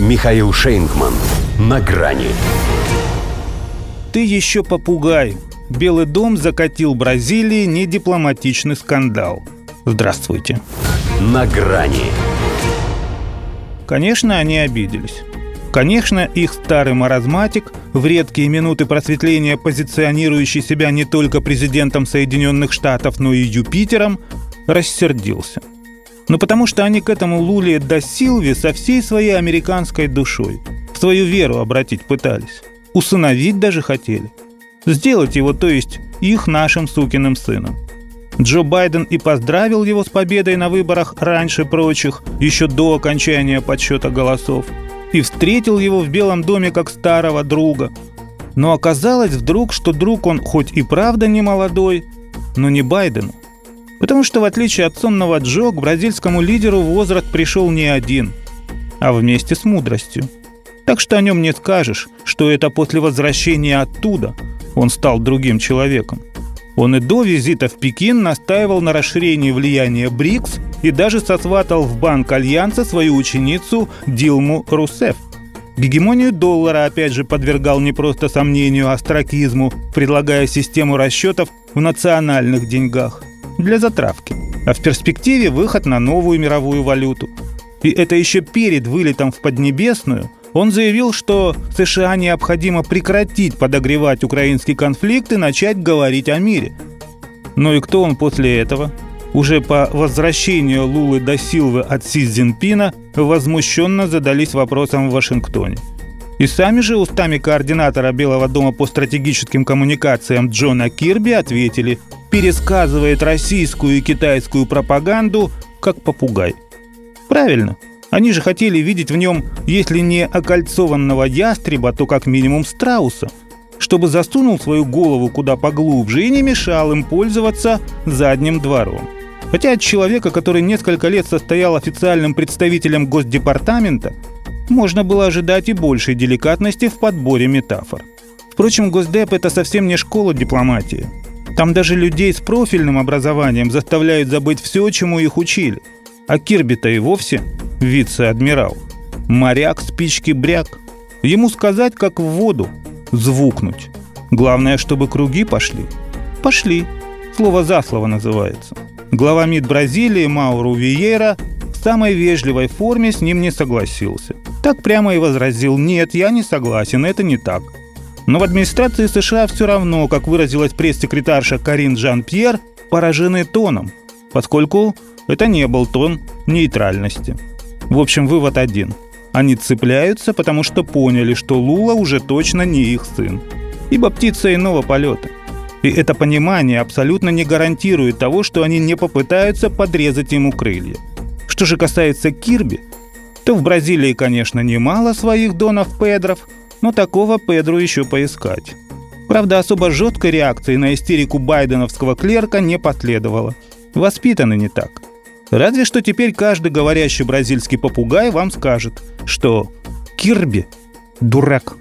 Михаил Шейнгман. На грани. Ты еще попугай. Белый дом закатил Бразилии недипломатичный скандал. Здравствуйте. На грани. Конечно, они обиделись. Конечно, их старый маразматик, в редкие минуты просветления позиционирующий себя не только президентом Соединенных Штатов, но и Юпитером, рассердился. Но потому что они к этому Луле до Силви со всей своей американской душой в свою веру обратить пытались. Усыновить даже хотели. Сделать его, то есть их нашим сукиным сыном. Джо Байден и поздравил его с победой на выборах раньше прочих, еще до окончания подсчета голосов – и встретил его в Белом доме как старого друга. Но оказалось вдруг, что друг он хоть и правда не молодой, но не Байдену. Потому что в отличие от сонного Джо, к бразильскому лидеру возраст пришел не один, а вместе с мудростью. Так что о нем не скажешь, что это после возвращения оттуда он стал другим человеком. Он и до визита в Пекин настаивал на расширении влияния БРИКС и даже сосватал в банк Альянса свою ученицу Дилму Русеф. Гегемонию доллара опять же подвергал не просто сомнению, а астракизму, предлагая систему расчетов в национальных деньгах для затравки, а в перспективе выход на новую мировую валюту. И это еще перед вылетом в Поднебесную он заявил, что США необходимо прекратить подогревать украинский конфликт и начать говорить о мире. Ну и кто он после этого? Уже по возвращению Лулы до Силвы от Си Цзиньпина возмущенно задались вопросом в Вашингтоне. И сами же устами координатора Белого дома по стратегическим коммуникациям Джона Кирби ответили, пересказывает российскую и китайскую пропаганду как попугай. Правильно. Они же хотели видеть в нем, если не окольцованного ястреба, то как минимум страуса, чтобы засунул свою голову куда поглубже и не мешал им пользоваться задним двором. Хотя от человека, который несколько лет состоял официальным представителем Госдепартамента, можно было ожидать и большей деликатности в подборе метафор. Впрочем, Госдеп – это совсем не школа дипломатии. Там даже людей с профильным образованием заставляют забыть все, чему их учили. А Кирби-то и вовсе вице-адмирал. Моряк, спички, бряк. Ему сказать, как в воду, звукнуть. Главное, чтобы круги пошли. Пошли. Слово за слово называется. Глава МИД Бразилии Мауру Виейра в самой вежливой форме с ним не согласился. Так прямо и возразил «Нет, я не согласен, это не так». Но в администрации США все равно, как выразилась пресс-секретарша Карин Жан-Пьер, поражены тоном, поскольку это не был тон нейтральности. В общем, вывод один. Они цепляются, потому что поняли, что Лула уже точно не их сын. Ибо птица иного полета. И это понимание абсолютно не гарантирует того, что они не попытаются подрезать ему крылья. Что же касается Кирби, то в Бразилии, конечно, немало своих донов Педров, но такого Педру еще поискать. Правда, особо жесткой реакции на истерику байденовского клерка не последовало. Воспитаны не так. Разве что теперь каждый говорящий бразильский попугай вам скажет, что Кирби – дурак.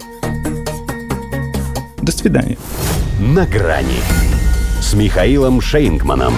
До свидания на грани с Михаилом Шейнгманом.